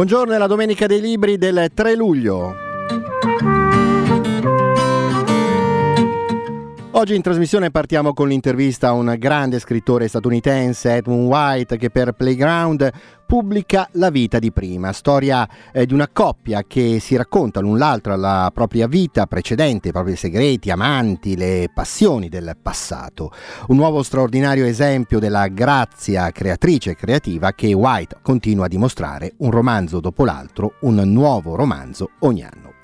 Buongiorno, è la domenica dei libri del 3 luglio. Oggi in trasmissione partiamo con l'intervista a un grande scrittore statunitense, Edmund White, che per Playground pubblica La vita di prima, storia eh, di una coppia che si racconta l'un l'altro la propria vita precedente, i propri segreti, amanti, le passioni del passato. Un nuovo straordinario esempio della grazia creatrice e creativa che White continua a dimostrare, un romanzo dopo l'altro, un nuovo romanzo ogni anno.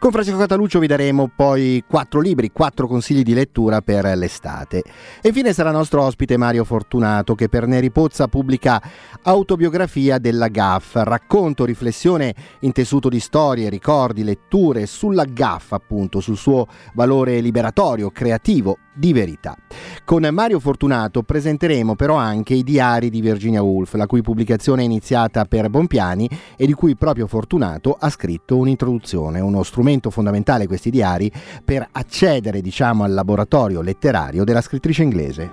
Con Francesco Cataluccio vi daremo poi quattro libri, quattro consigli di lettura per l'estate. E infine sarà nostro ospite Mario Fortunato che per Neri Pozza pubblica Autobiografia della GAF, racconto, riflessione intessuto di storie, ricordi, letture sulla GAF appunto, sul suo valore liberatorio, creativo, di verità. Con Mario Fortunato presenteremo però anche i diari di Virginia Woolf, la cui pubblicazione è iniziata per Bompiani e di cui proprio Fortunato ha scritto un'introduzione, uno strumento fondamentale questi diari per accedere diciamo al laboratorio letterario della scrittrice inglese.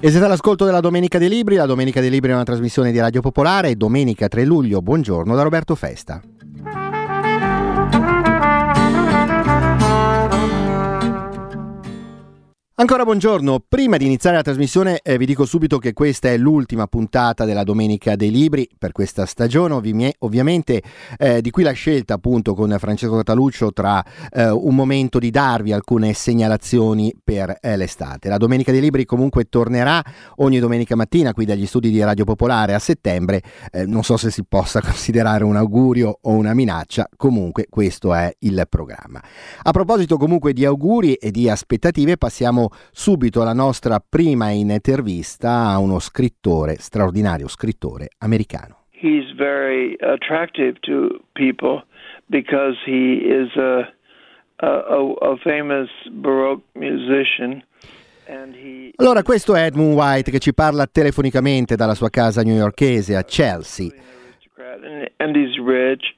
E siete all'ascolto della Domenica dei Libri, la Domenica dei Libri è una trasmissione di Radio Popolare, domenica 3 luglio, buongiorno da Roberto Festa. Ancora buongiorno, prima di iniziare la trasmissione eh, vi dico subito che questa è l'ultima puntata della Domenica dei Libri per questa stagione, Ovvi- ovviamente eh, di qui la scelta appunto con Francesco Cataluccio tra eh, un momento di darvi alcune segnalazioni per eh, l'estate. La Domenica dei Libri comunque tornerà ogni domenica mattina qui dagli studi di Radio Popolare a settembre, eh, non so se si possa considerare un augurio o una minaccia, comunque questo è il programma. A proposito comunque di auguri e di aspettative passiamo subito alla nostra prima intervista a uno scrittore, straordinario scrittore americano. He's very attractive to people because he is a, a, a famous Baroque musician. Allora, questo è Edmund White che ci parla telefonicamente dalla sua casa newyorkese a Chelsea. And he's rich,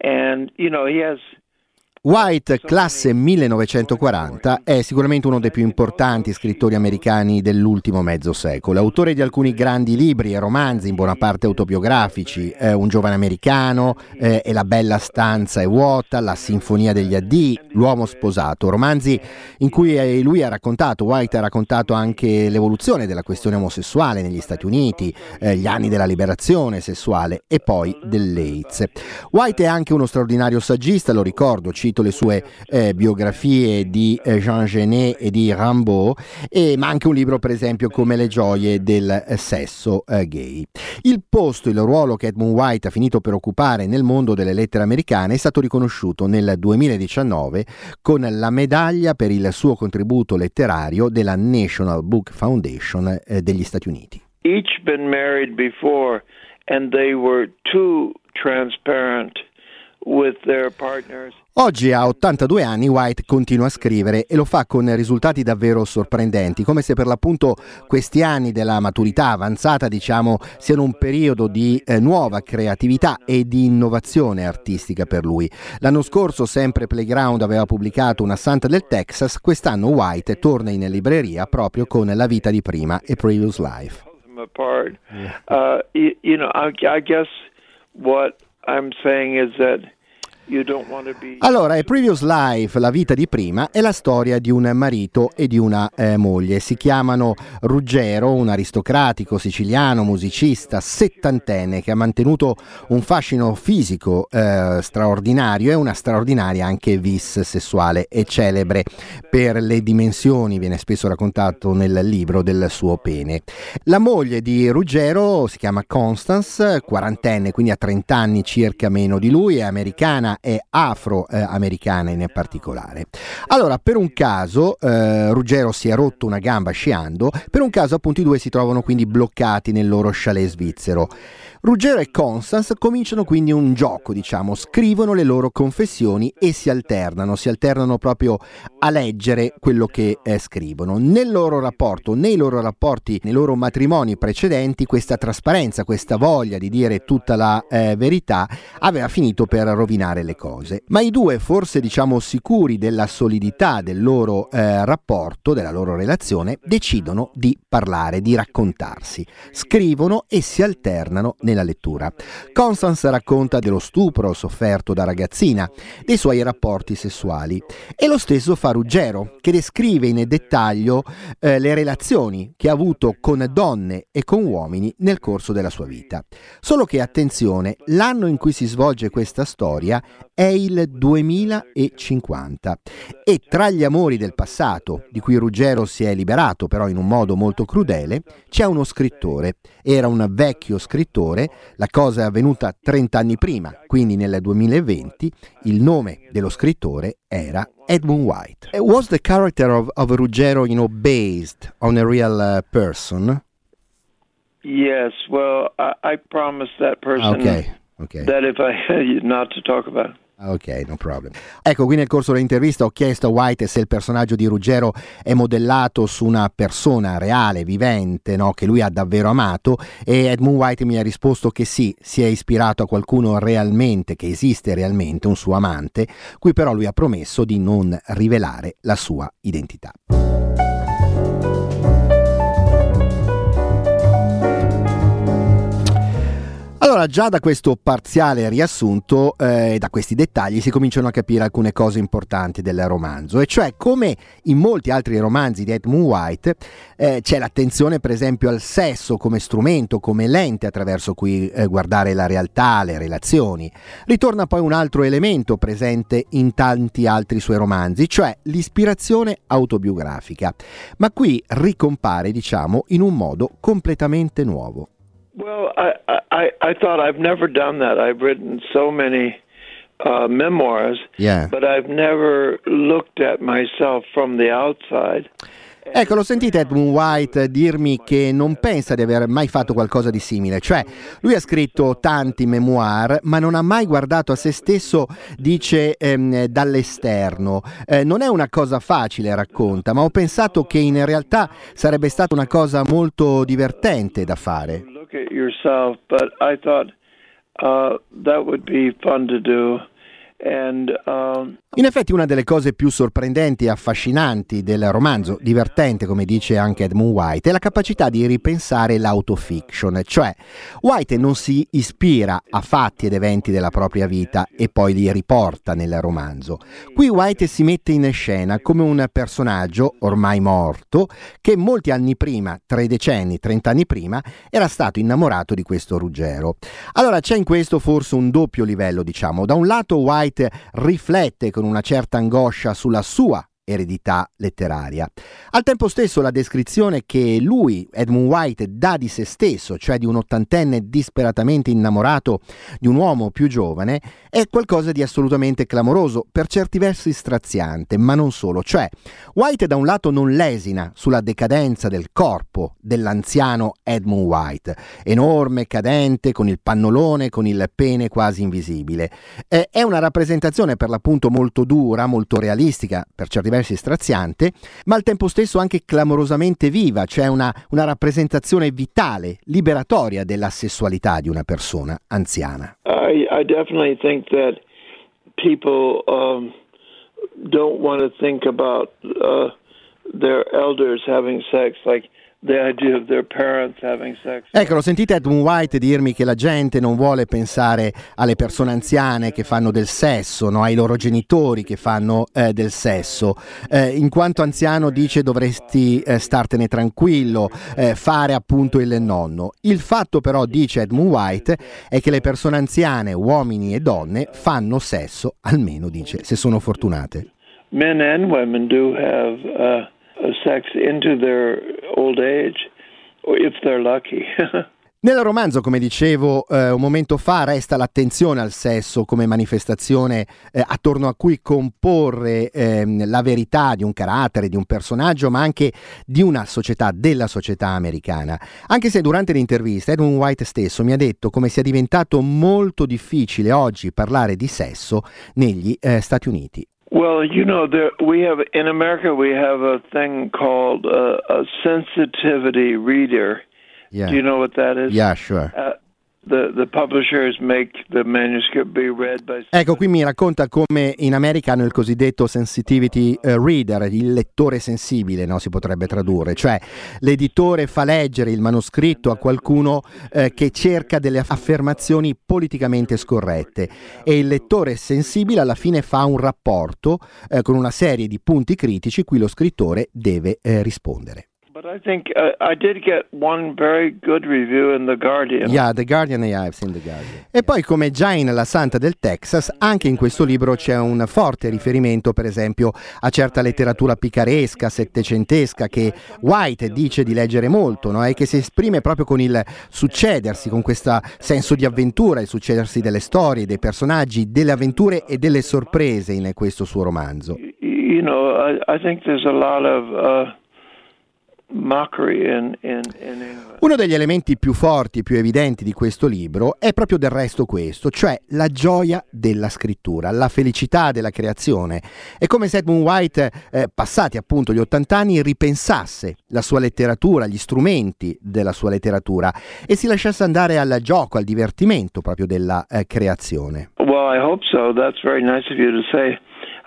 and you know he has White, classe 1940, è sicuramente uno dei più importanti scrittori americani dell'ultimo mezzo secolo, autore di alcuni grandi libri e romanzi, in buona parte autobiografici, eh, Un giovane americano, eh, E la bella stanza è vuota, La sinfonia degli addii, L'uomo sposato, romanzi in cui eh, lui ha raccontato, White ha raccontato anche l'evoluzione della questione omosessuale negli Stati Uniti, eh, gli anni della liberazione sessuale e poi dell'AIDS. White è anche uno straordinario saggista, lo ricordo, cito scritto le sue eh, biografie di eh, Jean Genet e di Rimbaud, e, ma anche un libro per esempio come Le gioie del eh, sesso eh, gay. Il posto, il ruolo che Edmund White ha finito per occupare nel mondo delle lettere americane è stato riconosciuto nel 2019 con la medaglia per il suo contributo letterario della National Book Foundation degli Stati Uniti. Each been married before and they were too transparent. Oggi a 82 anni White continua a scrivere e lo fa con risultati davvero sorprendenti, come se per l'appunto questi anni della maturità avanzata, diciamo, siano un periodo di eh, nuova creatività e di innovazione artistica per lui. L'anno scorso sempre Playground aveva pubblicato una santa del Texas, quest'anno White torna in libreria proprio con La vita di prima e Previous Life. Uh, you know, I guess what I'm saying is that allora, A Previous Life, la vita di prima, è la storia di un marito e di una eh, moglie. Si chiamano Ruggero, un aristocratico siciliano, musicista, settantenne, che ha mantenuto un fascino fisico eh, straordinario e una straordinaria anche vis sessuale e celebre per le dimensioni, viene spesso raccontato nel libro del suo pene. La moglie di Ruggero si chiama Constance, quarantenne, quindi ha 30 anni circa meno di lui, è americana e afroamericana in particolare. Allora, per un caso, eh, Ruggero si è rotto una gamba sciando, per un caso appunto i due si trovano quindi bloccati nel loro chalet svizzero. Ruggero e Constance cominciano quindi un gioco, diciamo, scrivono le loro confessioni e si alternano, si alternano proprio a leggere quello che eh, scrivono. Nel loro rapporto, nei loro rapporti, nei loro matrimoni precedenti, questa trasparenza, questa voglia di dire tutta la eh, verità aveva finito per rovinare delle cose. Ma i due, forse diciamo sicuri della solidità del loro eh, rapporto, della loro relazione, decidono di parlare, di raccontarsi. Scrivono e si alternano nella lettura. Constance racconta dello stupro sofferto da ragazzina, dei suoi rapporti sessuali. E lo stesso fa Ruggero, che descrive in dettaglio eh, le relazioni che ha avuto con donne e con uomini nel corso della sua vita. Solo che, attenzione, l'anno in cui si svolge questa storia è il 2050 e tra gli amori del passato, di cui Ruggero si è liberato però in un modo molto crudele, c'è uno scrittore. Era un vecchio scrittore, la cosa è avvenuta 30 anni prima, quindi nel 2020, il nome dello scrittore era Edmund White. Was the character of, of Ruggero, you know, based on a real uh, person? Yes, well, I, I promised that person okay, okay. that if I not to talk about it. Ok, no problem. Ecco, qui nel corso dell'intervista ho chiesto a White se il personaggio di Ruggero è modellato su una persona reale, vivente, no? che lui ha davvero amato e Edmund White mi ha risposto che sì, si è ispirato a qualcuno realmente, che esiste realmente, un suo amante, cui però lui ha promesso di non rivelare la sua identità. Allora, già da questo parziale riassunto e eh, da questi dettagli si cominciano a capire alcune cose importanti del romanzo, e cioè come in molti altri romanzi di Edmund White eh, c'è l'attenzione per esempio al sesso come strumento, come lente attraverso cui eh, guardare la realtà, le relazioni. Ritorna poi un altro elemento presente in tanti altri suoi romanzi, cioè l'ispirazione autobiografica, ma qui ricompare diciamo in un modo completamente nuovo. Well, I, I, I thought I've never done that. I've written so many uh, memoirs, yeah. but I've never looked at myself from the outside. Ecco, lo sentite Edmund White dirmi che non pensa di aver mai fatto qualcosa di simile, cioè lui ha scritto tanti memoir ma non ha mai guardato a se stesso, dice ehm, dall'esterno. Eh, non è una cosa facile, racconta, ma ho pensato che in realtà sarebbe stata una cosa molto divertente da fare. Yourself, but I thought uh, that would be fun to do. And, um... In effetti una delle cose più sorprendenti e affascinanti del romanzo, divertente come dice anche Edmund White, è la capacità di ripensare l'autofiction, cioè White non si ispira a fatti ed eventi della propria vita e poi li riporta nel romanzo. Qui White si mette in scena come un personaggio ormai morto che molti anni prima, tre decenni, trent'anni prima, era stato innamorato di questo Ruggero. Allora c'è in questo forse un doppio livello, diciamo. Da un lato White riflette con una certa angoscia sulla sua eredità letteraria. Al tempo stesso la descrizione che lui, Edmund White, dà di se stesso, cioè di un ottantenne disperatamente innamorato di un uomo più giovane, è qualcosa di assolutamente clamoroso, per certi versi straziante, ma non solo. Cioè, White da un lato non lesina sulla decadenza del corpo dell'anziano Edmund White, enorme, cadente, con il pannolone, con il pene quasi invisibile. È una rappresentazione per l'appunto molto dura, molto realistica, per certi versi versi straziante, ma al tempo stesso anche clamorosamente viva, cioè una, una rappresentazione vitale, liberatoria della sessualità di una persona anziana. I, I definitely think that people um, don't want to think about uh, their elders having sex like Ecco, lo sentite Edmund White dirmi che la gente non vuole pensare alle persone anziane che fanno del sesso, no? ai loro genitori che fanno eh, del sesso. Eh, in quanto anziano dice dovresti eh, startene tranquillo, eh, fare appunto il nonno. Il fatto però, dice Edmund White, è che le persone anziane, uomini e donne, fanno sesso, almeno dice, se sono fortunate. Men and women do have uh... Sex into their old age, if they're lucky. Nel romanzo, come dicevo eh, un momento fa, resta l'attenzione al sesso come manifestazione eh, attorno a cui comporre eh, la verità di un carattere, di un personaggio, ma anche di una società, della società americana. Anche se durante l'intervista Edwin White stesso mi ha detto come sia diventato molto difficile oggi parlare di sesso negli eh, Stati Uniti. Well, you know, there, we have in America we have a thing called a, a sensitivity reader. Yeah. Do you know what that is? Yeah, sure. Uh, Ecco, qui mi racconta come in America hanno il cosiddetto sensitivity eh, reader, il lettore sensibile, no? si potrebbe tradurre, cioè l'editore fa leggere il manoscritto a qualcuno eh, che cerca delle affermazioni politicamente scorrette e il lettore sensibile alla fine fa un rapporto eh, con una serie di punti critici cui lo scrittore deve eh, rispondere. I think uh, I did get one very good review in The Guardian. Yeah, The Guardian, yeah, I've seen The Guardian. E poi come già in La Santa del Texas, anche in questo libro c'è un forte riferimento, per esempio, a certa letteratura picaresca, settecentesca, che White dice di leggere molto, no? e che si esprime proprio con il succedersi, con questo senso di avventura, il succedersi delle storie, dei personaggi, delle avventure e delle sorprese in questo suo romanzo. You know, I, I think there's a lot of... Uh... Uno degli elementi più forti, più evidenti di questo libro è proprio del resto questo, cioè la gioia della scrittura, la felicità della creazione. È come se Edmund White, eh, passati appunto gli 80 anni, ripensasse la sua letteratura, gli strumenti della sua letteratura e si lasciasse andare al gioco, al divertimento proprio della eh, creazione. Well, I hope so. That's very nice of you to say.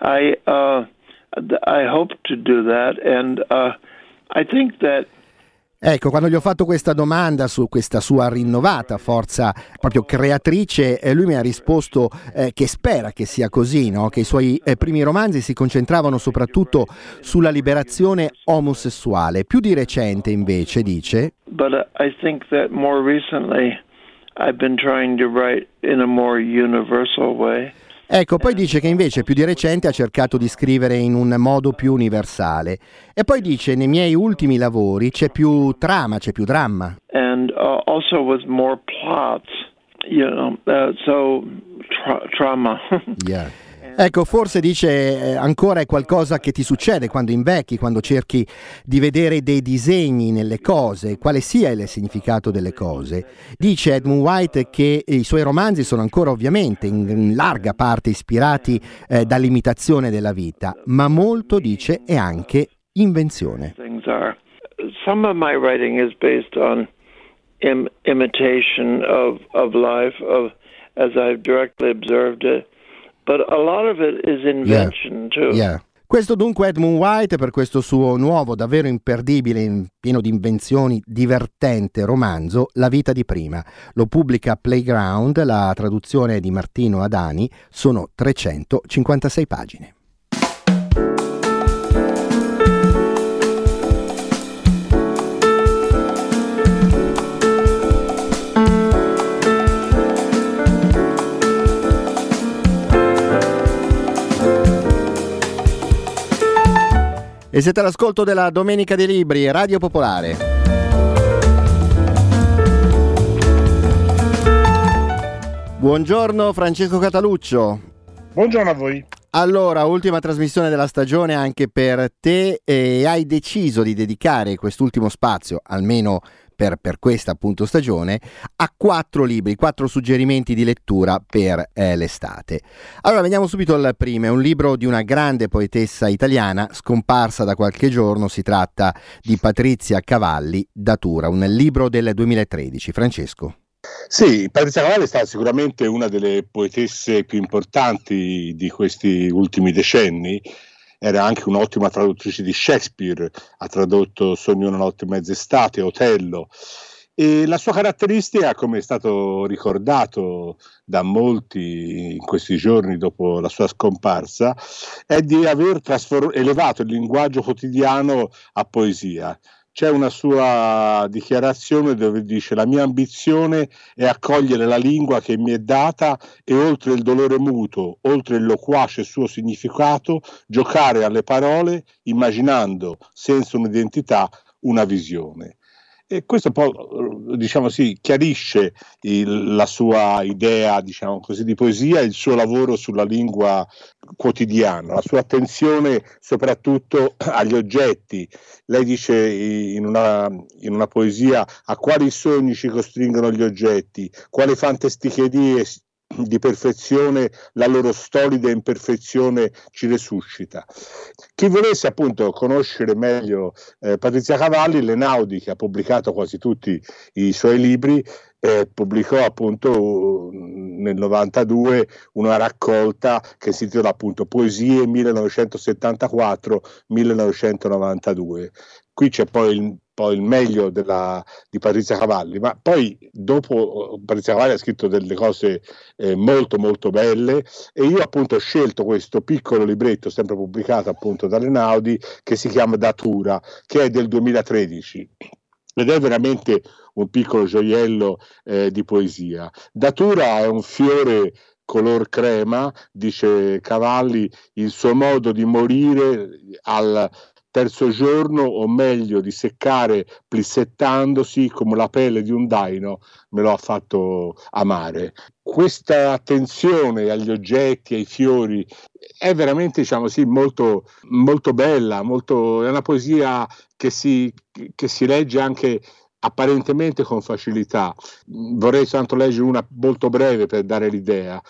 I, uh, I hope to do that and uh, Ecco, quando gli ho fatto questa domanda su questa sua rinnovata forza proprio creatrice, eh, lui mi ha risposto eh, che spera che sia così, no? che i suoi eh, primi romanzi si concentravano soprattutto sulla liberazione omosessuale. Più di recente, invece, dice. But uh, I think that more recently I've been trying to write in a more universal way. Ecco, poi dice che invece più di recente ha cercato di scrivere in un modo più universale. E poi dice nei miei ultimi lavori c'è più trama, c'è più dramma. And uh, also with more plots, you know, uh, so tra- trauma. yeah. Ecco, forse dice eh, ancora è qualcosa che ti succede quando invecchi, quando cerchi di vedere dei disegni nelle cose, quale sia il significato delle cose. Dice Edmund White che i suoi romanzi sono ancora ovviamente in larga parte ispirati eh, dall'imitazione della vita, ma molto, dice, è anche invenzione. Some of my writing is based on im- imitation of, of life, of, as I've directly observed it but a lot of it is invention yeah. too. Yeah. Questo dunque Edmund White per questo suo nuovo, davvero imperdibile, pieno di invenzioni, divertente romanzo La vita di prima. Lo pubblica Playground, la traduzione di Martino Adani, sono 356 pagine. E siete all'ascolto della Domenica dei Libri, Radio Popolare. Buongiorno Francesco Cataluccio. Buongiorno a voi. Allora, ultima trasmissione della stagione anche per te e hai deciso di dedicare quest'ultimo spazio, almeno per, per questa appunto stagione a quattro libri, quattro suggerimenti di lettura per eh, l'estate. Allora veniamo subito al primo, è un libro di una grande poetessa italiana scomparsa da qualche giorno, si tratta di Patrizia Cavalli Datura, un libro del 2013. Francesco. Sì, Patrizia Cavalli è stata sicuramente una delle poetesse più importanti di questi ultimi decenni era anche un'ottima traduttrice di Shakespeare, ha tradotto Sogno una notte e mezz'estate, Otello. E la sua caratteristica, come è stato ricordato da molti in questi giorni dopo la sua scomparsa, è di aver trasfor- elevato il linguaggio quotidiano a poesia c'è una sua dichiarazione dove dice la mia ambizione è accogliere la lingua che mi è data e oltre il dolore muto, oltre il loquace suo significato, giocare alle parole immaginando senza un'identità una visione. E questo poi, diciamo sì, chiarisce il, la sua idea, diciamo così, di poesia, il suo lavoro sulla lingua quotidiana, la sua attenzione soprattutto agli oggetti. Lei dice in una, in una poesia a quali sogni ci costringono gli oggetti, quale fantasticherie di perfezione la loro stolida imperfezione ci resuscita. Chi volesse appunto conoscere meglio eh, Patrizia Cavalli, Lenaudi, che ha pubblicato quasi tutti i suoi libri, eh, pubblicò appunto nel 92 una raccolta che si intitola appunto Poesie 1974-1992. Qui c'è poi il, poi il meglio della, di Patrizia Cavalli, ma poi dopo Patrizia Cavalli ha scritto delle cose eh, molto molto belle e io appunto ho scelto questo piccolo libretto sempre pubblicato appunto dall'Enaudi che si chiama Datura, che è del 2013 ed è veramente un piccolo gioiello eh, di poesia. Datura è un fiore color crema, dice Cavalli, il suo modo di morire al terzo giorno, o meglio di seccare plissettandosi come la pelle di un daino, me lo ha fatto amare. Questa attenzione agli oggetti, ai fiori, è veramente, diciamo sì, molto, molto bella, molto, è una poesia che si, che si legge anche apparentemente con facilità. Vorrei soltanto leggere una molto breve per dare l'idea.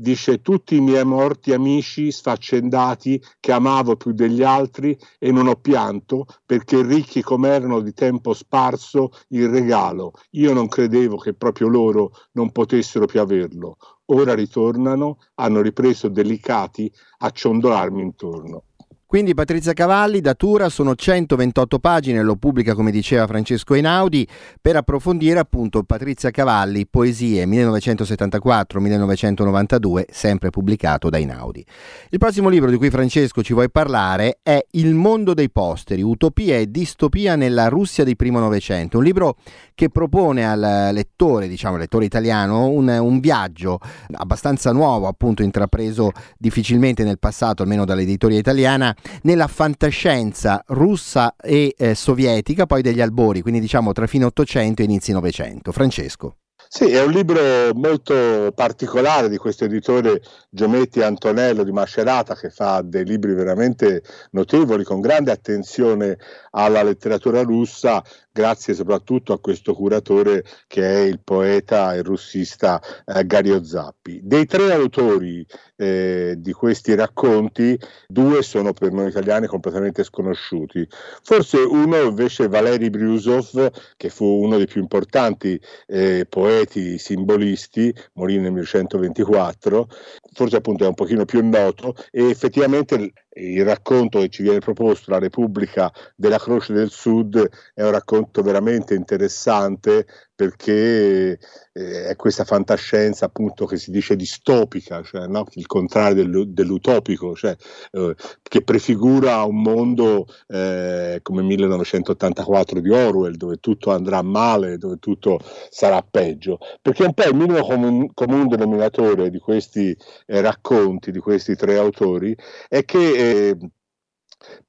Dice tutti i miei morti amici sfaccendati che amavo più degli altri e non ho pianto perché ricchi come erano di tempo sparso il regalo. Io non credevo che proprio loro non potessero più averlo. Ora ritornano, hanno ripreso delicati a ciondolarmi intorno. Quindi Patrizia Cavalli, Datura, sono 128 pagine, lo pubblica come diceva Francesco Einaudi, per approfondire appunto Patrizia Cavalli, Poesie 1974-1992, sempre pubblicato da Einaudi. Il prossimo libro di cui Francesco ci vuoi parlare è Il mondo dei posteri, utopia e distopia nella Russia del primo Novecento, un libro che propone al lettore, diciamo lettore italiano, un, un viaggio abbastanza nuovo, appunto intrapreso difficilmente nel passato, almeno dall'editoria italiana, nella fantascienza russa e eh, sovietica, poi degli albori, quindi diciamo tra fine 800 e inizi 900. Francesco. Sì, è un libro molto particolare di questo editore Giometti Antonello di Mascerata che fa dei libri veramente notevoli con grande attenzione alla letteratura russa, grazie soprattutto a questo curatore che è il poeta e russista eh, Gario Zappi. Dei tre autori eh, di questi racconti, due sono per noi italiani completamente sconosciuti. Forse uno invece Valeri Briusov, che fu uno dei più importanti eh, poeti simbolisti, morì nel 1924, forse appunto è un pochino più noto e effettivamente il racconto che ci viene proposto, La Repubblica della Croce del Sud, è un racconto veramente interessante perché eh, è questa fantascienza appunto che si dice distopica, cioè no? il contrario del, dell'utopico, cioè, eh, che prefigura un mondo eh, come 1984 di Orwell, dove tutto andrà male, dove tutto sarà peggio, perché un po' il minimo comun- comune denominatore di questi eh, racconti, di questi tre autori, è che eh,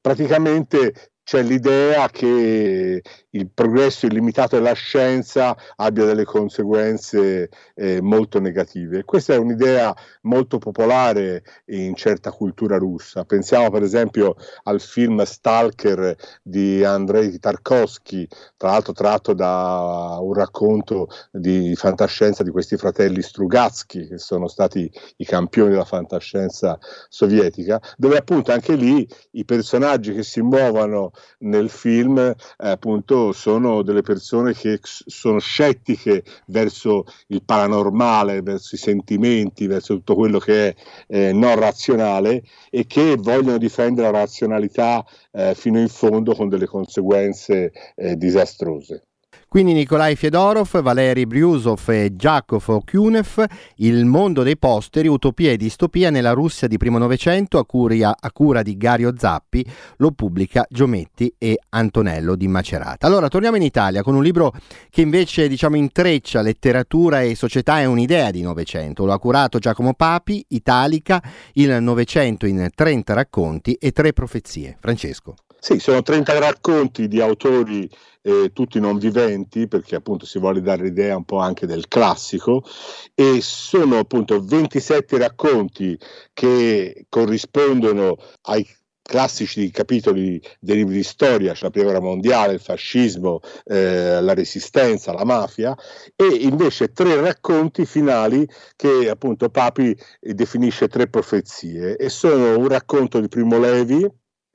praticamente c'è l'idea che il progresso illimitato della scienza abbia delle conseguenze eh, molto negative. Questa è un'idea molto popolare in certa cultura russa. Pensiamo per esempio al film Stalker di Andrei Tarkovsky, tra l'altro tratto da un racconto di fantascienza di questi fratelli Strugatsky, che sono stati i campioni della fantascienza sovietica, dove appunto anche lì i personaggi che si muovono nel film eh, appunto sono delle persone che sono scettiche verso il paranormale, verso i sentimenti, verso tutto quello che è eh, non razionale e che vogliono difendere la razionalità eh, fino in fondo con delle conseguenze eh, disastrose. Quindi Nikolai Fedorov, Valeri Briusov e Jakov Okunev, Il mondo dei posteri, utopia e distopia nella Russia di primo Novecento a, a cura di Gario Zappi, lo pubblica Giometti e Antonello di Macerata. Allora torniamo in Italia con un libro che invece diciamo intreccia letteratura e società e un'idea di Novecento. Lo ha curato Giacomo Papi, Italica, il Novecento in 30 racconti e tre profezie. Francesco. Sì, sono 30 racconti di autori eh, tutti non viventi, perché appunto si vuole dare l'idea un po' anche del classico, e sono appunto 27 racconti che corrispondono ai classici capitoli dei libri di storia, cioè la prima guerra mondiale, il fascismo, eh, la resistenza, la mafia, e invece tre racconti finali che appunto Papi definisce tre profezie, e sono un racconto di Primo Levi,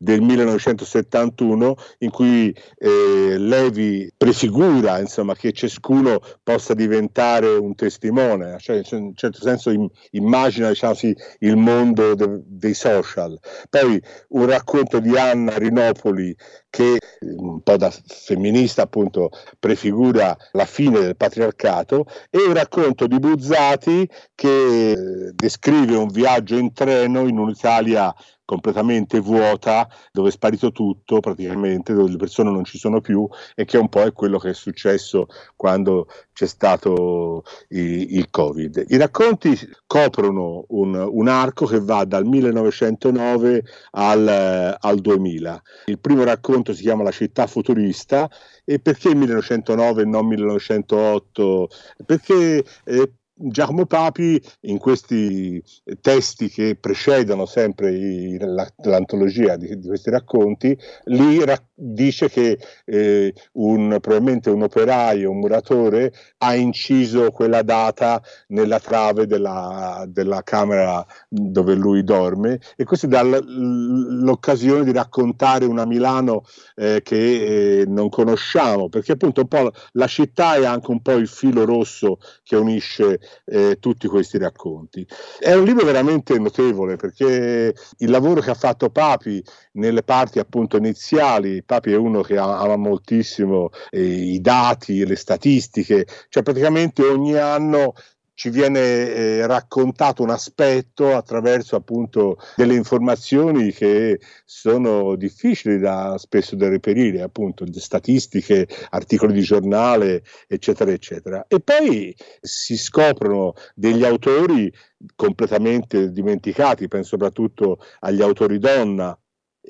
del 1971 in cui eh, Levi prefigura insomma, che ciascuno possa diventare un testimone, cioè in un certo senso im- immagina diciamo, sì, il mondo de- dei social. Poi un racconto di Anna Rinopoli che un po' da femminista appunto prefigura la fine del patriarcato e un racconto di Buzzati che eh, descrive un viaggio in treno in un'Italia completamente vuota, dove è sparito tutto praticamente, dove le persone non ci sono più e che un po' è quello che è successo quando c'è stato il, il Covid. I racconti coprono un, un, arco che va dal 1909 al, al 2000. Il primo racconto si chiama La città futurista e perché 1909 e non 1908? Perché eh, Giacomo Papi in questi testi che precedono sempre i, la, l'antologia di, di, questi racconti, lì ra- dice che eh, un, probabilmente un operaio, un muratore, ha inciso quella data nella trave della, della camera dove lui dorme e questo dà l'occasione di raccontare una Milano eh, che eh, non conosciamo, perché appunto un po' la città è anche un po' il filo rosso che unisce eh, tutti questi racconti. È un libro veramente notevole perché il lavoro che ha fatto Papi nelle parti appunto iniziali, Papi è uno che ama moltissimo eh, i dati, le statistiche, cioè praticamente ogni anno ci viene eh, raccontato un aspetto attraverso appunto delle informazioni che sono difficili da spesso da reperire, appunto statistiche, articoli di giornale, eccetera, eccetera. E poi si scoprono degli autori completamente dimenticati, penso soprattutto agli autori donna,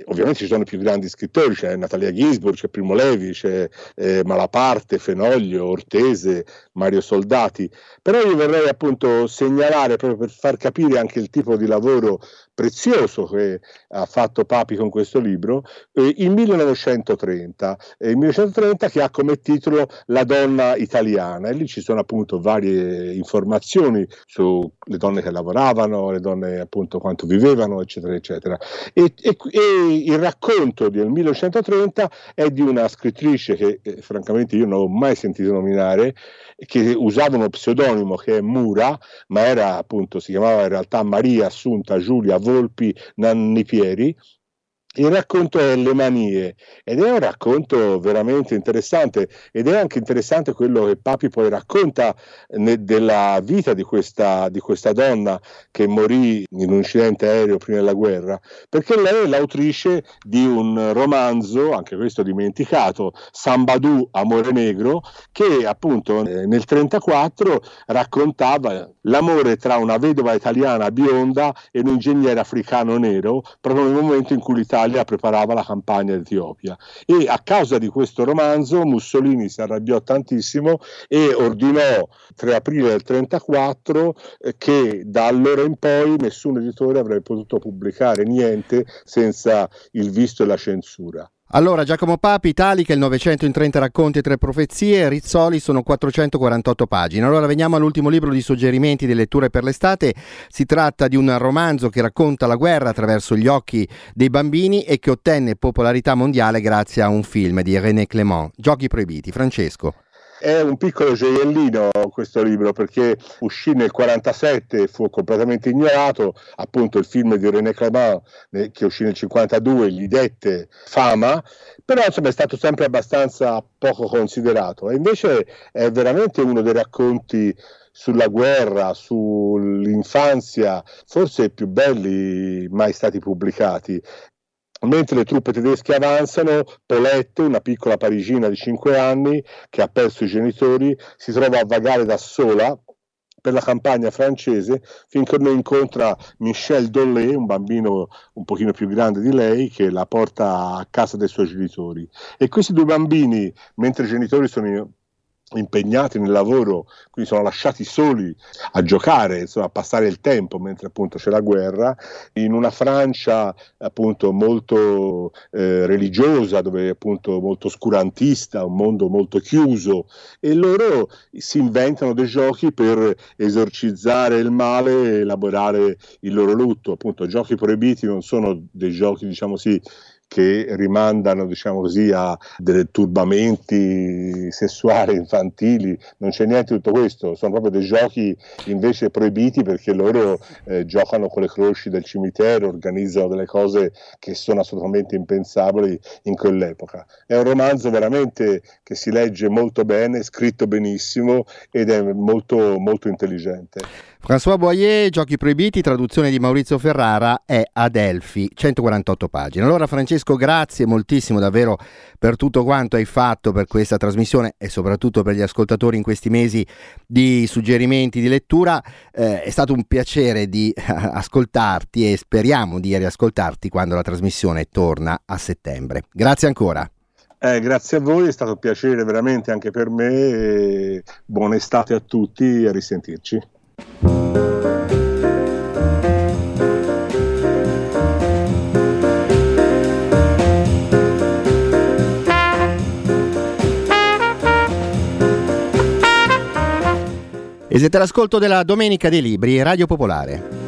Ovviamente ci sono i più grandi scrittori, c'è Natalia Ginsburg, c'è Primo Levi, c'è eh, Malaparte, Fenoglio, Ortese, Mario Soldati, però io vorrei appunto segnalare proprio per far capire anche il tipo di lavoro prezioso che ha fatto Papi con questo libro, eh, il 1930, eh, il 1930 che ha come titolo La donna italiana e lì ci sono appunto varie informazioni sulle donne che lavoravano, le donne appunto quanto vivevano, eccetera, eccetera. E, e, e il racconto del 1930 è di una scrittrice che eh, francamente io non ho mai sentito nominare, che usava uno pseudonimo che è Mura, ma era appunto, si chiamava in realtà Maria Assunta Giulia Volpi Nannipieri, il racconto è Le manie ed è un racconto veramente interessante ed è anche interessante quello che Papi poi racconta ne, della vita di questa, di questa, donna che morì in un incidente aereo prima della guerra, perché lei è l'autrice di un romanzo, anche questo dimenticato, Sambadù, Amore Negro, che appunto eh, nel 1934 raccontava l'amore tra una vedova italiana bionda e un ingegnere africano nero, proprio nel momento in cui l'Italia l'Italia preparava la campagna d'Etiopia e a causa di questo romanzo Mussolini si arrabbiò tantissimo e ordinò 3 aprile del 1934 eh, che da allora in poi nessun editore avrebbe potuto pubblicare niente senza il visto e la censura. Allora, Giacomo Papi, Italica, il 900 in 30 racconti e tre profezie, Rizzoli sono 448 pagine. Allora veniamo all'ultimo libro di suggerimenti di letture per l'estate. Si tratta di un romanzo che racconta la guerra attraverso gli occhi dei bambini e che ottenne popolarità mondiale grazie a un film di René Clément, Giochi proibiti. Francesco. È un piccolo gioiellino questo libro perché uscì nel 1947 e fu completamente ignorato, appunto il film di René Clément che uscì nel 1952 gli dette fama, però insomma è stato sempre abbastanza poco considerato e invece è veramente uno dei racconti sulla guerra, sull'infanzia, forse i più belli mai stati pubblicati. Mentre le truppe tedesche avanzano, Paulette, una piccola parigina di 5 anni che ha perso i genitori, si trova a vagare da sola per la campagna francese finché non incontra Michel Dolé, un bambino un pochino più grande di lei, che la porta a casa dei suoi genitori. E questi due bambini, mentre i genitori sono impegnati nel lavoro, quindi sono lasciati soli a giocare, insomma, a passare il tempo mentre appunto c'è la guerra, in una Francia appunto molto eh, religiosa, dove appunto molto oscurantista, un mondo molto chiuso e loro si inventano dei giochi per esorcizzare il male e elaborare il loro lutto, appunto giochi proibiti non sono dei giochi diciamo sì che rimandano, diciamo così, a dei turbamenti sessuali infantili, non c'è niente di tutto questo, sono proprio dei giochi invece proibiti perché loro eh, giocano con le croci del cimitero, organizzano delle cose che sono assolutamente impensabili in quell'epoca. È un romanzo veramente che si legge molto bene, scritto benissimo ed è molto, molto intelligente. François Boyer, Giochi proibiti, traduzione di Maurizio Ferrara, è Adelphi, 148 pagine. Allora Francesco, grazie moltissimo davvero per tutto quanto hai fatto per questa trasmissione e soprattutto per gli ascoltatori in questi mesi di suggerimenti di lettura. Eh, è stato un piacere di ascoltarti e speriamo di riascoltarti quando la trasmissione torna a settembre. Grazie ancora. Eh, grazie a voi, è stato un piacere veramente anche per me. buona estate a tutti e a risentirci. E siete all'ascolto della Domenica dei Libri, Radio Popolare.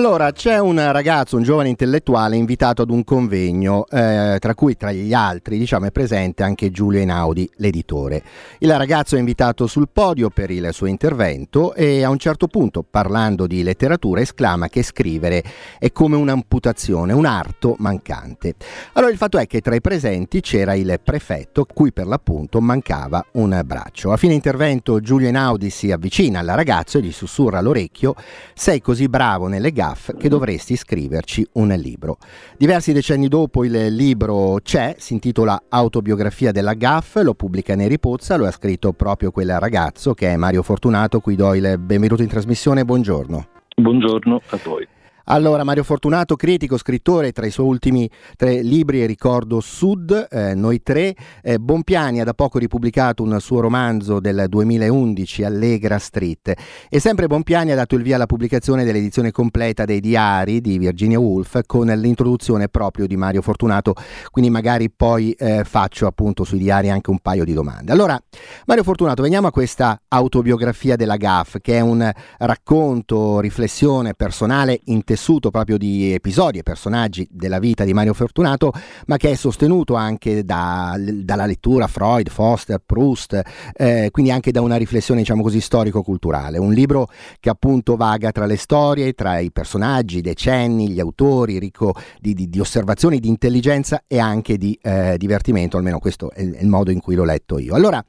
Allora, c'è un ragazzo, un giovane intellettuale invitato ad un convegno, eh, tra cui tra gli altri diciamo, è presente anche Giulio Einaudi, l'editore. Il ragazzo è invitato sul podio per il suo intervento e a un certo punto, parlando di letteratura, esclama che scrivere è come un'amputazione, un arto mancante. Allora il fatto è che tra i presenti c'era il prefetto, cui per l'appunto mancava un braccio. A fine intervento Giulio Einaudi si avvicina al ragazzo e gli sussurra all'orecchio: Sei così bravo nelle GAF che dovresti scriverci un libro. Diversi decenni dopo il libro c'è, si intitola Autobiografia della GAF, lo pubblica Neri Pozza, lo ha scritto proprio quel ragazzo che è Mario Fortunato, cui do il benvenuto in trasmissione, buongiorno. Buongiorno a voi. Allora, Mario Fortunato, critico, scrittore, tra i suoi ultimi tre libri ricordo Sud, eh, Noi tre. Eh, Bompiani ha da poco ripubblicato un suo romanzo del 2011, Allegra Street. E sempre Bompiani ha dato il via alla pubblicazione dell'edizione completa dei diari di Virginia Woolf con l'introduzione proprio di Mario Fortunato, quindi magari poi eh, faccio appunto sui diari anche un paio di domande. Allora, Mario Fortunato, veniamo a questa autobiografia della GAF, che è un racconto, riflessione personale intessuto tessuto proprio di episodi e personaggi della vita di Mario Fortunato, ma che è sostenuto anche da, dalla lettura Freud, Foster, Proust, eh, quindi anche da una riflessione, diciamo così, storico-culturale. Un libro che appunto vaga tra le storie, tra i personaggi, i decenni, gli autori, ricco di, di, di osservazioni, di intelligenza e anche di eh, divertimento, almeno questo è il, è il modo in cui l'ho letto io. Allora,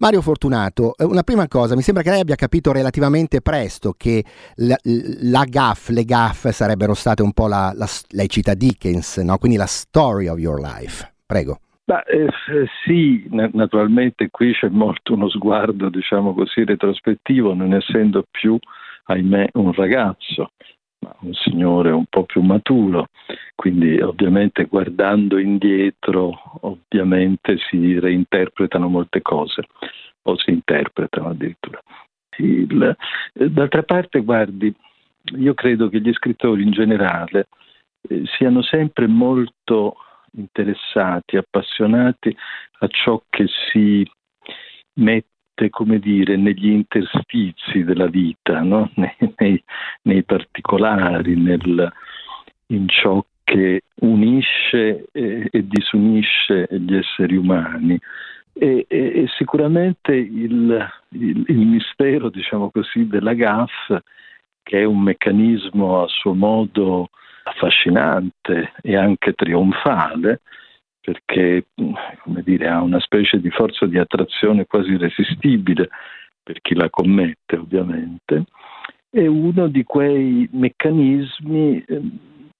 Mario Fortunato, eh, una prima cosa, mi sembra che lei abbia capito relativamente presto che la, la GAF, le GAF sarebbero state un po' la, la, lei cita Dickens, no? quindi la story of your life. Prego. Beh, eh, sì, naturalmente qui c'è molto uno sguardo, diciamo così, retrospettivo, non essendo più, ahimè, un ragazzo, ma un signore un po' più maturo, quindi ovviamente guardando indietro, ovviamente si reinterpretano molte cose, o si interpretano addirittura. Il, d'altra parte, guardi, io credo che gli scrittori in generale eh, siano sempre molto interessati, appassionati a ciò che si mette, come dire, negli interstizi della vita, no? nei, nei, particolari, nel, in ciò che unisce e, e disunisce gli esseri umani. E, e, e sicuramente il, il, il, mistero, diciamo così, della GAF che è un meccanismo a suo modo affascinante e anche trionfale, perché dire, ha una specie di forza di attrazione quasi irresistibile per chi la commette ovviamente, è uno di quei meccanismi eh,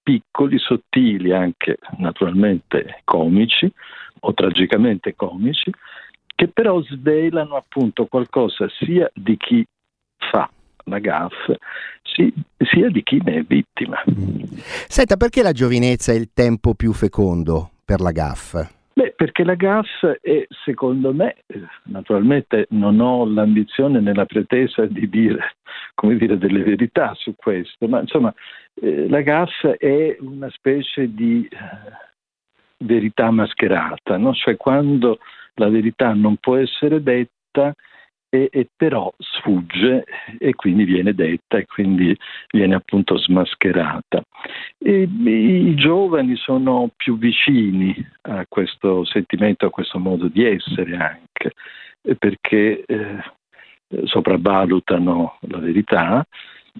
piccoli, sottili, anche naturalmente comici o tragicamente comici, che però svelano appunto qualcosa sia di chi fa la GAF, sì, sia di chi ne è vittima. Senta, perché la giovinezza è il tempo più fecondo per la GAF? Beh, perché la GAF è, secondo me, naturalmente non ho l'ambizione né la pretesa di dire, dire delle verità su questo, ma insomma eh, la GAF è una specie di eh, verità mascherata, no? cioè quando la verità non può essere detta e, e, però sfugge e quindi viene detta e quindi viene appunto smascherata. E, I giovani sono più vicini a questo sentimento, a questo modo di essere anche, perché eh, sopravvalutano la verità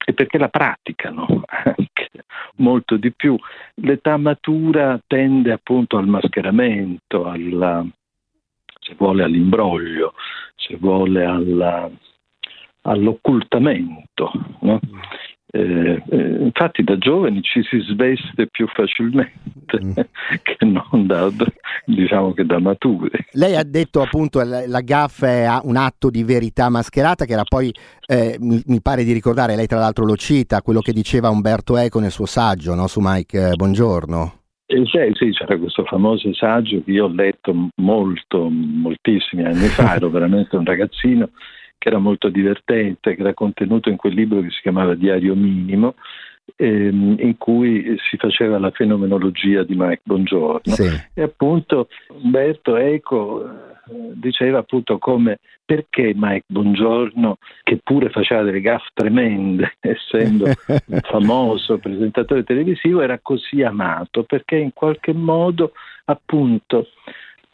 e perché la praticano anche molto di più. L'età matura tende appunto al mascheramento, alla, se vuole all'imbroglio, se vuole alla, all'occultamento. No? Eh, eh, infatti da giovani ci si sveste più facilmente mm. che non da, diciamo che da maturi. Lei ha detto appunto la, la GAF è un atto di verità mascherata che era poi, eh, mi, mi, pare di ricordare, lei tra l'altro lo cita, quello che diceva Umberto Eco nel suo saggio no, su Mike Buongiorno. Eh, sì, c'era questo famoso saggio che io ho letto molto, moltissimi anni fa, ero veramente un ragazzino, che era molto divertente, che era contenuto in quel libro che si chiamava Diario Minimo, ehm, in cui si faceva la fenomenologia di Mike Bongiorno. Sì. E appunto Umberto Eco diceva appunto come perché Mike Buongiorno, che pure faceva delle gaffe tremende, essendo un famoso presentatore televisivo, era così amato, perché in qualche modo appunto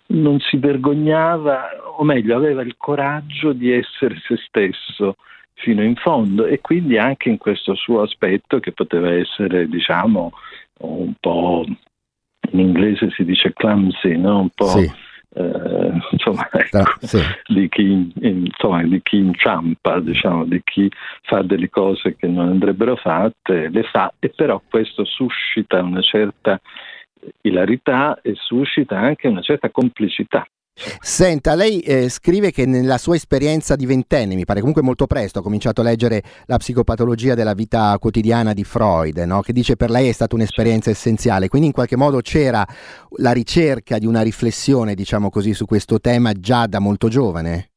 non si vergognava, o meglio, aveva il coraggio di essere se stesso fino in fondo e quindi anche in questo suo aspetto che poteva essere, diciamo, un po' in inglese si dice clumsy, no? un po' sì eh, insomma, ecco, ah, sì. di, chi, insomma, di, chi, inciampa, diciamo, di chi fa delle cose che non andrebbero fatte, le fa e però questo suscita una certa ilarità e suscita anche una certa complicità Senta, lei eh, scrive che nella sua esperienza di ventenne, mi pare comunque molto presto, ha cominciato a leggere la psicopatologia della vita quotidiana di Freud, no? che dice per lei è stata un'esperienza essenziale, quindi in qualche modo c'era la ricerca di una riflessione, diciamo così, su questo tema già da molto giovane.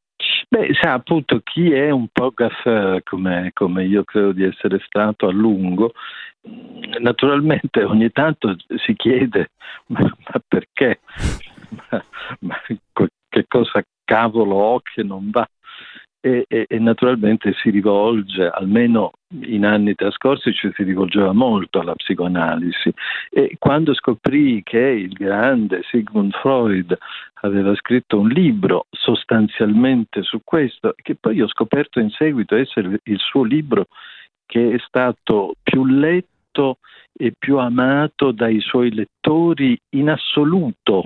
Beh, sa appunto chi è un po' caffè come, come io credo di essere stato a lungo, naturalmente ogni tanto si chiede ma, ma perché ma, ma che cosa cavolo ho che non va? E, e, e, naturalmente si rivolge, almeno in anni trascorsi ci si rivolgeva molto alla psicoanalisi e quando scoprì che il grande Sigmund Freud aveva scritto un libro sostanzialmente su questo, che poi ho scoperto in seguito essere il suo libro che è stato più letto e più amato dai suoi lettori in assoluto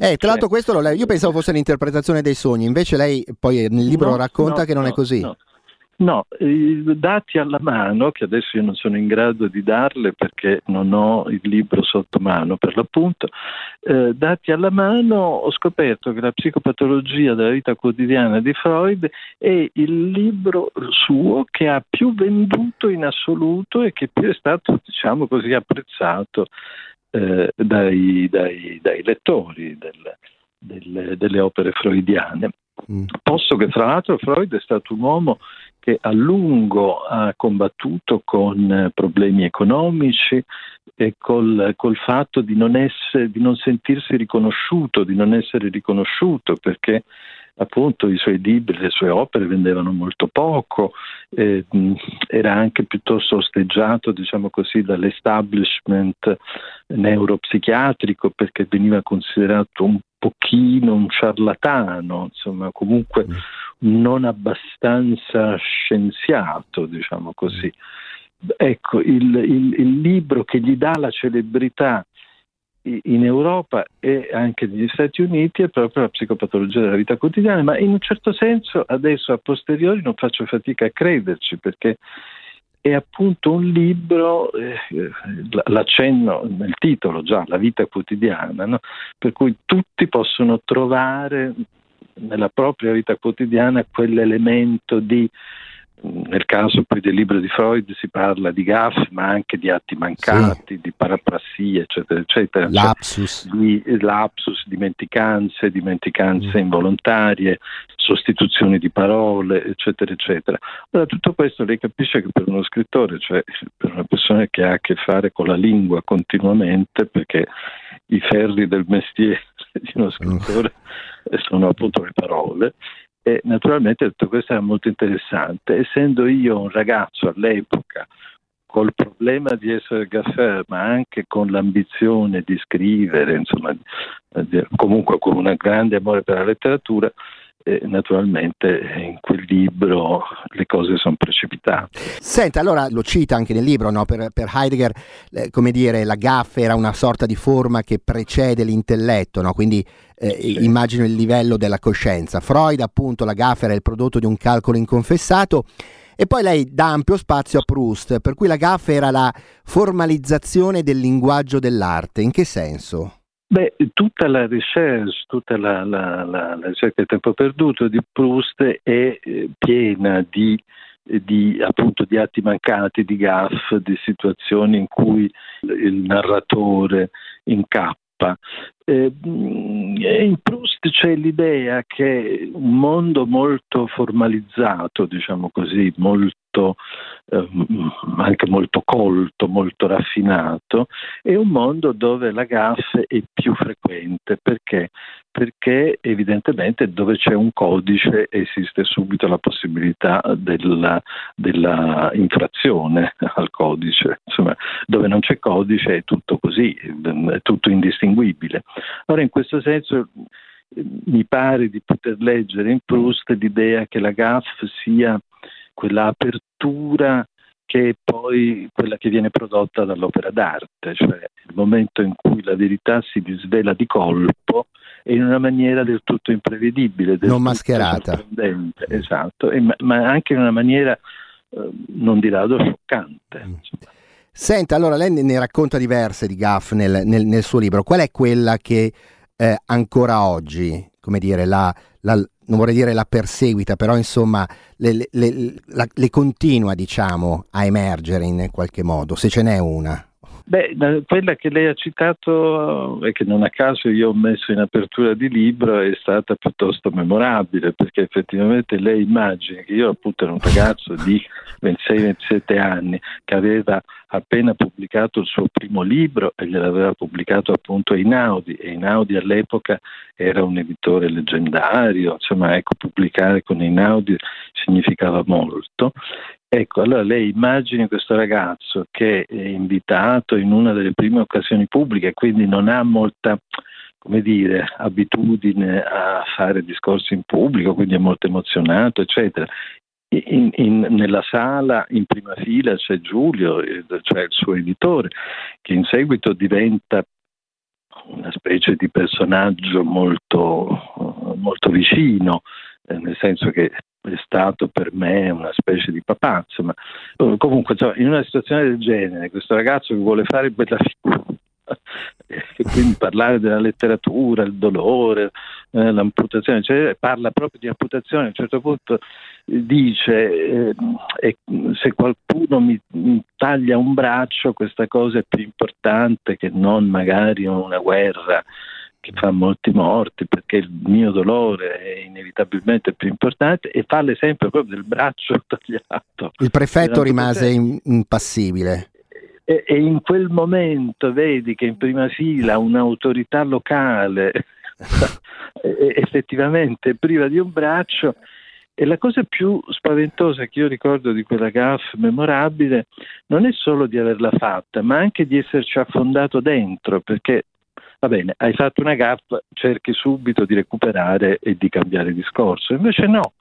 eh, tra l'altro questo lo leggo, io pensavo fosse l'interpretazione dei sogni, invece lei poi nel libro no, racconta no, che non no, è così. No, eh, dati alla mano, che adesso io non sono in grado di darle perché non ho il libro sotto mano per l'appunto, eh, dati alla mano ho scoperto che la psicopatologia della vita quotidiana di Freud è il libro suo che ha più venduto in assoluto e che più è stato, diciamo così, apprezzato eh, dai, dai, dai, lettori del, del, delle opere freudiane. Mm. Posto che fra l'altro Freud è stato un uomo che a lungo ha combattuto con problemi economici e col, col fatto di non, essere, di non sentirsi riconosciuto, di non essere riconosciuto perché appunto i suoi libri, le sue opere vendevano molto poco, eh, era anche piuttosto osteggiato, diciamo così, dall'establishment neuropsichiatrico perché veniva considerato un pochino un ciarlatano, insomma, comunque mm. non abbastanza scienziato, diciamo così. Ecco, il, il, il libro che gli dà la celebrità in Europa e anche negli Stati Uniti è proprio la psicopatologia della vita quotidiana, ma in un certo senso adesso a posteriori non faccio fatica a crederci perché è appunto un libro, eh, l'accenno nel titolo già, la vita quotidiana, no? per cui tutti possono trovare nella propria vita quotidiana quell'elemento di nel caso poi del libro di Freud si parla di gaff, ma anche di atti mancati, sì. di paraprassie, eccetera, eccetera. Cioè, lapsus. Cioè, di, lapsus, dimenticanze, dimenticanze mm. involontarie, sostituzioni di parole, eccetera, eccetera. Allora, tutto questo lei capisce che per uno scrittore, cioè per una persona che ha a che fare con la lingua continuamente, perché i ferri del mestiere di uno scrittore mm. sono appunto le parole, e naturalmente tutto questo era molto interessante. Essendo io un ragazzo all'epoca col problema di essere gaffeur, ma anche con l'ambizione di scrivere, insomma, comunque con un grande amore per la letteratura, eh, naturalmente in quel libro le cose sono precipitate. Senta, allora lo cita anche nel libro, no? per, per, Heidegger, eh, come dire, la gaffa era una sorta di forma che precede l'intelletto, no? quindi eh, sì. immagino il livello della coscienza. Freud, appunto, la gaffa era il prodotto di un calcolo inconfessato. E poi lei dà ampio spazio a Proust, per cui la gaffa era la formalizzazione del linguaggio dell'arte. In che senso? Beh, tutta la recherche, tutta la, la, la, la ricerca del tempo perduto di Proust è eh, piena di, di, appunto, di atti mancati, di gaff, di situazioni in cui il narratore incappa. Eh, in Proust c'è l'idea che un mondo molto formalizzato, diciamo così, molto molto, eh, anche molto colto, molto raffinato, è un mondo dove la gaffe è più frequente perché? perché evidentemente dove c'è un codice esiste subito la possibilità della, della infrazione al codice, insomma dove non c'è codice è tutto così, è tutto indistinguibile. Ora in questo senso mi pare di poter leggere in Proust l'idea che la GAF sia quella apertura che è poi quella che viene prodotta dall'opera d'arte, cioè il momento in cui la verità si disvela di colpo e in una maniera del tutto imprevedibile, del non mascherata. Esatto, e, ma anche in una maniera eh, non di rado scioccante. Mm. Senta, allora lei ne racconta diverse di Gaff nel, nel, nel suo libro. Qual è quella che eh, ancora oggi, come dire, la, la, non vorrei dire la perseguita, però insomma le, le, le, la, le continua diciamo a emergere in qualche modo, se ce n'è una. Beh, quella che lei ha citato e che non a caso io ho messo in apertura di libro è stata piuttosto memorabile perché effettivamente lei immagina che io appunto ero un ragazzo di 26-27 anni che aveva appena pubblicato il suo primo libro e gliel'aveva pubblicato appunto Inaudi e Inaudi all'epoca era un editore leggendario, insomma ecco pubblicare con Inaudi significava molto Ecco, allora lei immagini questo ragazzo che è invitato in una delle prime occasioni pubbliche, quindi non ha molta come dire, abitudine a fare discorsi in pubblico, quindi è molto emozionato, eccetera. In, in, nella sala in prima fila c'è Giulio, cioè il suo editore, che in seguito diventa una specie di personaggio molto, molto vicino, eh, nel senso che è stato per me una specie di papazzo, ma eh, comunque cioè, in una situazione del genere, questo ragazzo che vuole fare bella figura, e quindi parlare della letteratura, il dolore, eh, l'amputazione, cioè, parla proprio di amputazione, a un certo punto dice eh, se qualcuno mi, mi, taglia un braccio questa cosa è più importante che non magari una guerra che fa molti morti perché il mio dolore è inevitabilmente più importante e fa l'esempio proprio del braccio tagliato. Il prefetto rimase impassibile. E, e, in quel momento vedi che in prima fila un'autorità locale effettivamente priva di un braccio e la cosa più spaventosa che io ricordo di quella gaff memorabile non è solo di averla fatta, ma anche di esserci affondato dentro, perché va bene, hai fatto una gaffa, cerchi subito di recuperare e di cambiare discorso. Invece no,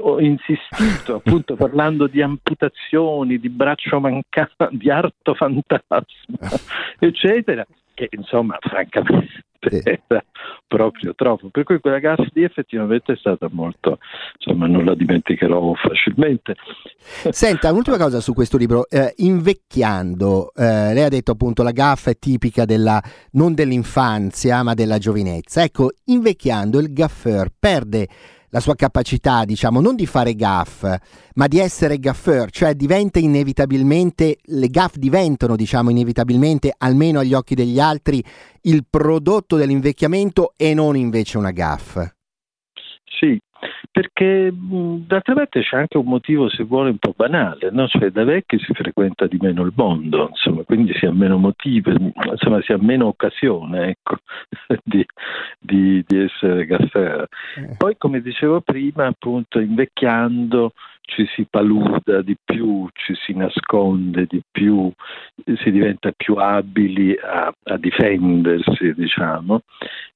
ho insistito appunto parlando di amputazioni, di braccio mancato, di arto fantasma, eccetera, che insomma francamente era proprio troppo. Per cui quella gas lì effettivamente è stata molto, insomma non la dimenticherò facilmente. Senta, un'ultima cosa su questo libro, eh, invecchiando, eh, lei ha detto appunto la gaffa è tipica della, non dell'infanzia ma della giovinezza. Ecco, invecchiando il gaffeur perde la sua capacità, diciamo, non di fare gaff, ma di essere gaffeur, cioè diventa inevitabilmente, le gaff diventano, diciamo, inevitabilmente, almeno agli occhi degli altri, il prodotto dell'invecchiamento e non invece una gaff. Sì, perché d'altra parte c'è anche un motivo, se vuole, un po' banale, no? cioè da vecchi si frequenta di meno il mondo, insomma, quindi si ha meno motivo, insomma, si ha meno occasione ecco, di, di, di, essere gaffera. Eh. Poi, come dicevo prima, appunto, invecchiando ci si paluda di più, ci si nasconde di più, si diventa più abili a, a difendersi, diciamo,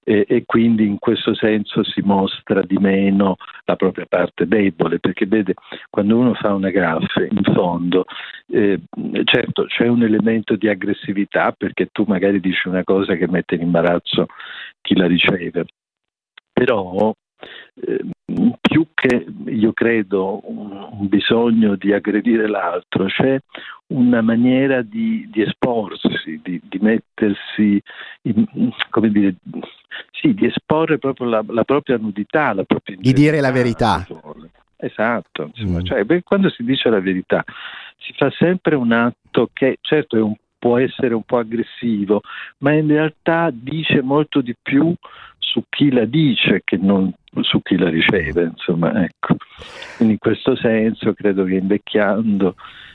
e, e, quindi in questo senso si mostra di meno la propria parte debole, perché vede, quando uno fa una gaffe, in fondo, eh, certo c'è un elemento di aggressività perché tu magari dici una cosa che mette in imbarazzo chi la riceve, però più che io credo un, bisogno di aggredire l'altro, c'è una maniera di, di esporsi, di, di mettersi, in, come dire, sì, di esporre proprio la, la propria nudità, la propria di dire la verità. Esatto, insomma, mm. cioè, beh, quando si dice la verità si fa sempre un atto che certo un, può essere un po' aggressivo, ma in realtà dice molto di più su chi la dice che non su chi la riceve, insomma, ecco. Quindi in questo senso credo che invecchiando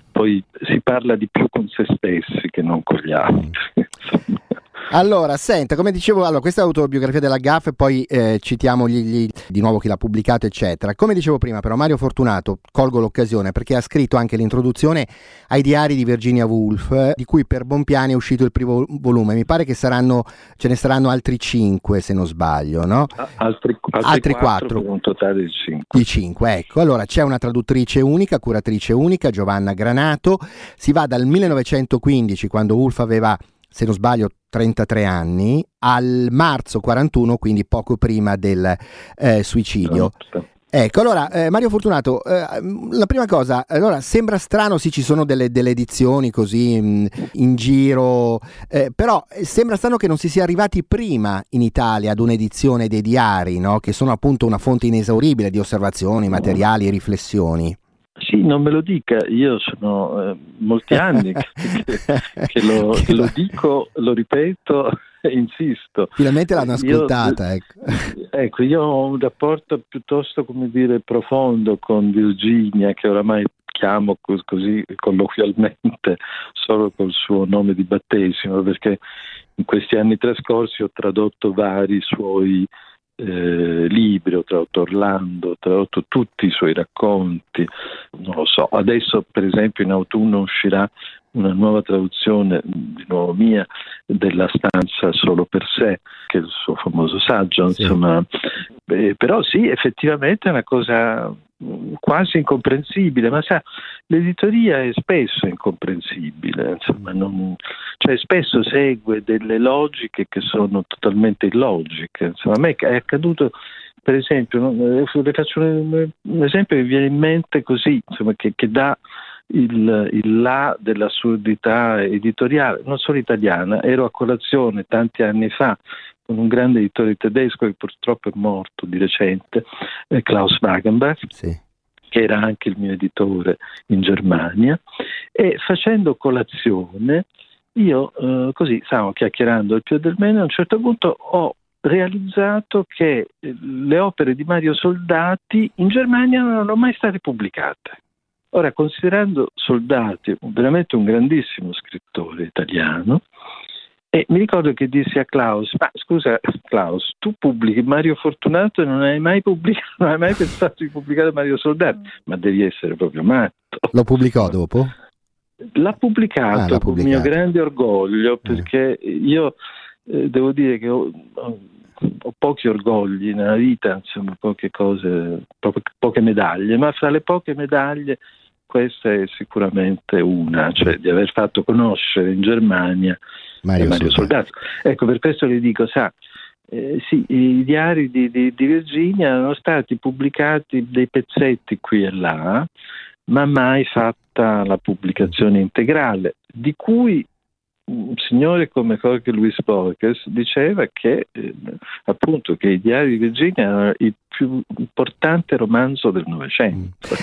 poi si parla di più con se stessi che non con gli altri. Allora, senta, come dicevo, allora, questa è l'autobiografia della GAF e poi eh, citiamo gli, gli, di nuovo chi l'ha pubblicato, eccetera. Come dicevo prima, però, Mario Fortunato, colgo l'occasione perché ha scritto anche l'introduzione ai diari di Virginia Woolf, eh, di cui per Bompiani è uscito il primo volume. Mi pare che saranno, ce ne saranno altri cinque, se non sbaglio, no? Altri, altri, altri quattro, per un totale di cinque. Di cinque, ecco. Allora, c'è una traduttrice unica, curatrice unica, Giovanna Granato. Si va dal 1915, quando Woolf aveva se non sbaglio 33 anni, al marzo 41, quindi poco prima del eh, suicidio. Ecco, allora eh, Mario Fortunato, eh, la prima cosa, allora sembra strano, sì ci sono delle, delle edizioni così mh, mm, in giro, eh, però eh, sembra strano che non si sia arrivati prima in Italia ad un'edizione dei diari, no? che sono appunto una fonte inesauribile di osservazioni, materiali e riflessioni. Sì, non me lo dica, io sono eh, molti anni che, che, lo, che, lo, dico, lo ripeto e insisto. Finalmente l'hanno ascoltata. Io, ecco. ecco, io ho un rapporto piuttosto, come dire, profondo con Virginia, che oramai chiamo così colloquialmente solo col suo nome di battesimo, perché in questi anni trascorsi ho tradotto vari suoi eh, libri, ho tradotto Orlando, ho tradotto tutti i suoi racconti, non lo so. Adesso per esempio in autunno uscirà una nuova traduzione, di nuovo mia, della stanza solo per sé, che è il suo famoso saggio, sì. insomma. Eh, però sì, effettivamente è una cosa quasi incomprensibile, ma sa, l'editoria è spesso incomprensibile, insomma, non, cioè spesso segue delle logiche che sono totalmente illogiche. Insomma, a me è accaduto, per esempio, le faccio un, un esempio che viene in mente così, insomma, che, che dà il, il là dell'assurdità editoriale, non solo italiana, ero a colazione tanti anni fa con un grande editore tedesco che purtroppo è morto di recente, eh, Klaus Wagenbach. Sì che era anche il mio editore in Germania, e facendo colazione, io eh, così stavamo chiacchierando il più del meno, a un certo punto ho realizzato che eh, le opere di Mario Soldati in Germania non erano mai state pubblicate. Ora, considerando Soldati veramente un grandissimo scrittore italiano, e mi ricordo che dissi a Klaus, ma scusa Klaus, tu pubblichi Mario Fortunato e non hai mai pubblicato, non hai mai pensato di pubblicare Mario Soldati, ma devi essere proprio matto. Lo pubblicò dopo? L'ha pubblicato ah, con mio grande orgoglio eh. perché eh. io eh, devo dire che ho, ho, pochi orgogli nella vita, insomma, poche cose, poche, poche medaglie, ma fra le poche medaglie questa è sicuramente una, cioè di aver fatto conoscere in Germania Mario, Mario Soldato. Ecco, per questo le dico, sa, eh, sì, i diari di, di, di, Virginia erano stati pubblicati dei pezzetti qui e là, ma mai fatta la pubblicazione integrale, di cui un signore come Jorge Luis Borges diceva che eh, appunto che i diari di Virginia erano il più importante romanzo del Novecento.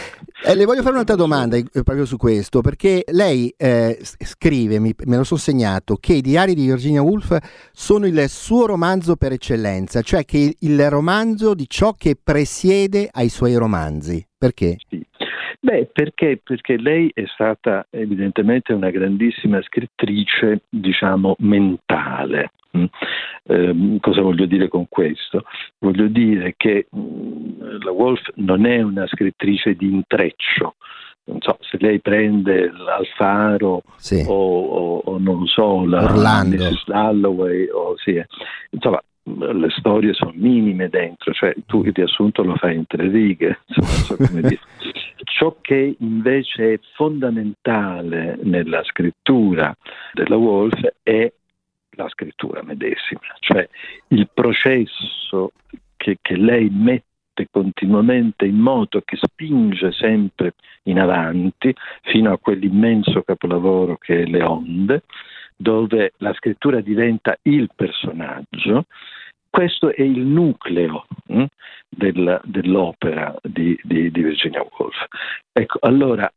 Eh, le voglio fare un'altra domanda eh, proprio su questo, perché lei eh, scrive, mi, me lo sono segnato, che i diari di Virginia Woolf sono il suo romanzo per eccellenza, cioè che il romanzo di ciò che presiede ai suoi romanzi. Perché? Sì. Beh, perché? Perché lei è stata evidentemente una grandissima scrittrice, diciamo, mentale. Eh, cosa voglio dire con questo? Voglio dire che mh, mm, la Wolf non è una scrittrice di intreccio, non so, se lei prende Alfaro sì. o, o, o, non so, la Orlando. Mrs. Dalloway, o, sì, eh. insomma, le storie sono minime dentro, cioè tu il riassunto lo fai in tre righe, Ciò che invece è fondamentale nella scrittura della Wolf è la scrittura medesima, cioè il processo che, che lei mette continuamente in moto, che spinge sempre in avanti fino a quell'immenso capolavoro che è Le Onde, dove la scrittura diventa il personaggio. Questo è il nucleo hm, del, dell'opera di, di, di, Virginia Woolf. Ecco, allora,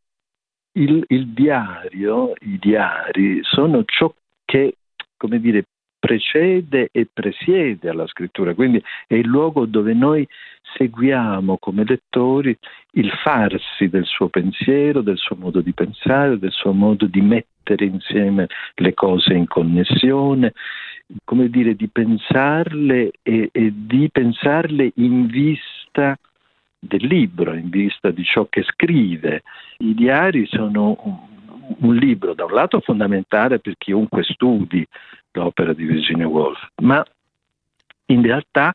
il, il diario, i diari sono ciò che, come dire, precede e presiede alla scrittura, quindi è il luogo dove noi seguiamo come lettori il farsi del suo pensiero, del suo modo di pensare, del suo modo di mettere insieme le cose in connessione, come dire, di pensarle e, e di pensarle in vista del libro, in vista di ciò che scrive. I diari sono un, un libro da un lato fondamentale per chiunque studi l'opera di Virginia Woolf, ma in realtà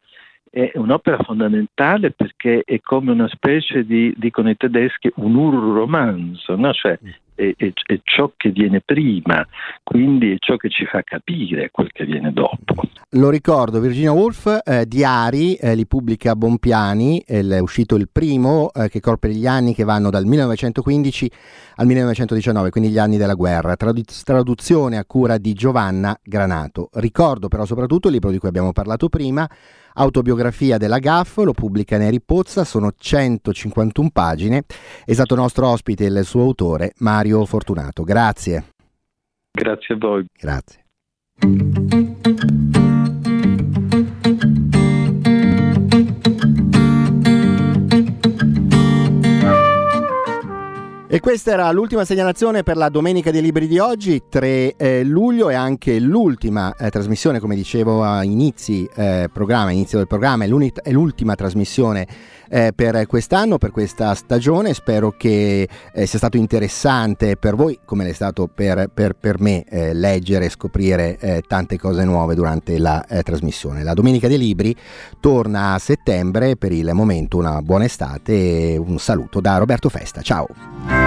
è un'opera fondamentale perché è come una specie di, dicono i tedeschi, un urromanzo, no? cioè mm è, è, è, ciò che viene prima, quindi è ciò che ci fa capire quel che viene dopo. Lo ricordo, Virginia Woolf, eh, diari, eh, li pubblica Bompiani, è uscito il primo eh, che copre gli anni che vanno dal 1915 al 1919, quindi gli anni della guerra, tradu- traduzione a cura di Giovanna Granato. Ricordo però soprattutto il libro di cui abbiamo parlato prima, Autobiografia della GAF, lo pubblica Neri Pozza, sono 151 pagine, è stato nostro ospite il suo autore Mario Fortunato. Grazie. Grazie a voi. Grazie. E questa era l'ultima segnalazione per la Domenica dei Libri di oggi, 3 eh, luglio, e anche l'ultima eh, trasmissione, come dicevo a inizi, eh, programma, inizio del programma, è, è l'ultima trasmissione eh, per quest'anno, per questa stagione. Spero che eh, sia stato interessante per voi, come è stato per, per, per me, eh, leggere e scoprire tante cose nuove durante la trasmissione. La Domenica dei Libri torna a settembre, per il momento una buona estate e un saluto da Roberto Festa. Ciao!